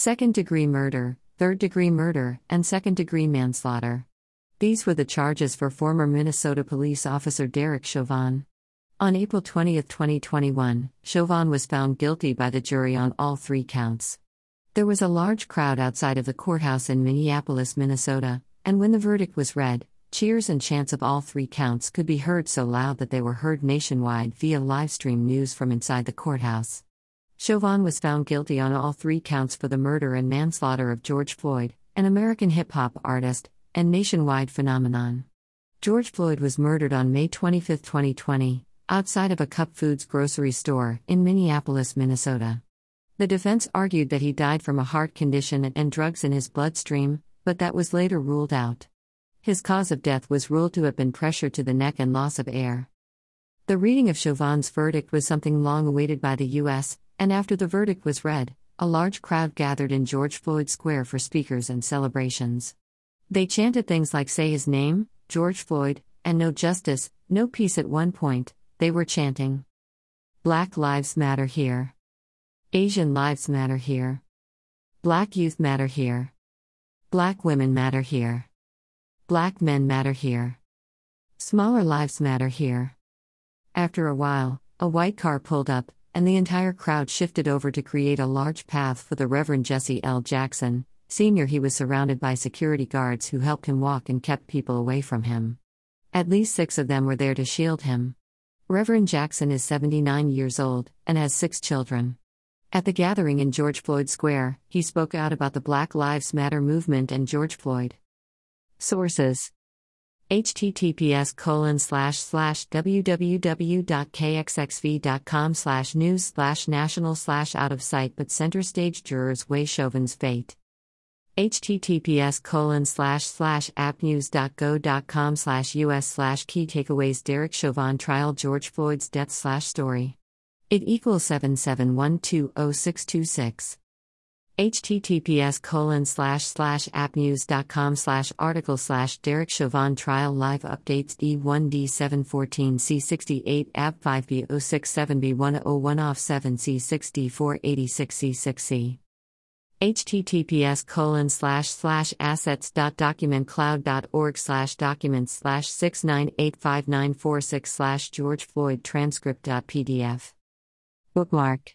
second degree murder, third degree murder, and second degree manslaughter. These were the charges for former Minnesota police officer Derek Chauvin. On April 20, 2021, Chauvin was found guilty by the jury on all three counts. There was a large crowd outside of the courthouse in Minneapolis, Minnesota, and when the verdict was read, cheers and chants of all three counts could be heard so loud that they were heard nationwide via livestream news from inside the courthouse. Chauvin was found guilty on all three counts for the murder and manslaughter of George Floyd, an American hip hop artist, and nationwide phenomenon. George Floyd was murdered on May 25, 2020, outside of a Cup Foods grocery store in Minneapolis, Minnesota. The defense argued that he died from a heart condition and drugs in his bloodstream, but that was later ruled out. His cause of death was ruled to have been pressure to the neck and loss of air. The reading of Chauvin's verdict was something long awaited by the U.S., and after the verdict was read, a large crowd gathered in George Floyd Square for speakers and celebrations. They chanted things like Say His Name, George Floyd, and No Justice, No Peace at one point, they were chanting. Black Lives Matter here. Asian Lives Matter here. Black Youth Matter here. Black Women Matter here. Black Men Matter here. Smaller Lives Matter here. After a while, a white car pulled up, and the entire crowd shifted over to create a large path for the Reverend Jesse L. Jackson, Senior. He was surrounded by security guards who helped him walk and kept people away from him. At least six of them were there to shield him. Reverend Jackson is 79 years old and has six children. At the gathering in George Floyd Square, he spoke out about the Black Lives Matter movement and George Floyd. Sources https colon slash slash www.kxxv.com slash news slash national slash out of sight but center stage jurors weigh Chauvin's fate https colon slash slash appnews.go.com slash us slash key takeaways Derek Chauvin trial George Floyd's death slash story. It equals 771202626. Https colon slash slash appnews.com slash article slash Derek Chauvin trial live updates D1D714C68 AB 5B067B101 off 7C6D486C6C https colon slash slash assets dot documentcloud.org slash documents slash 6985946 slash george floyd bookmark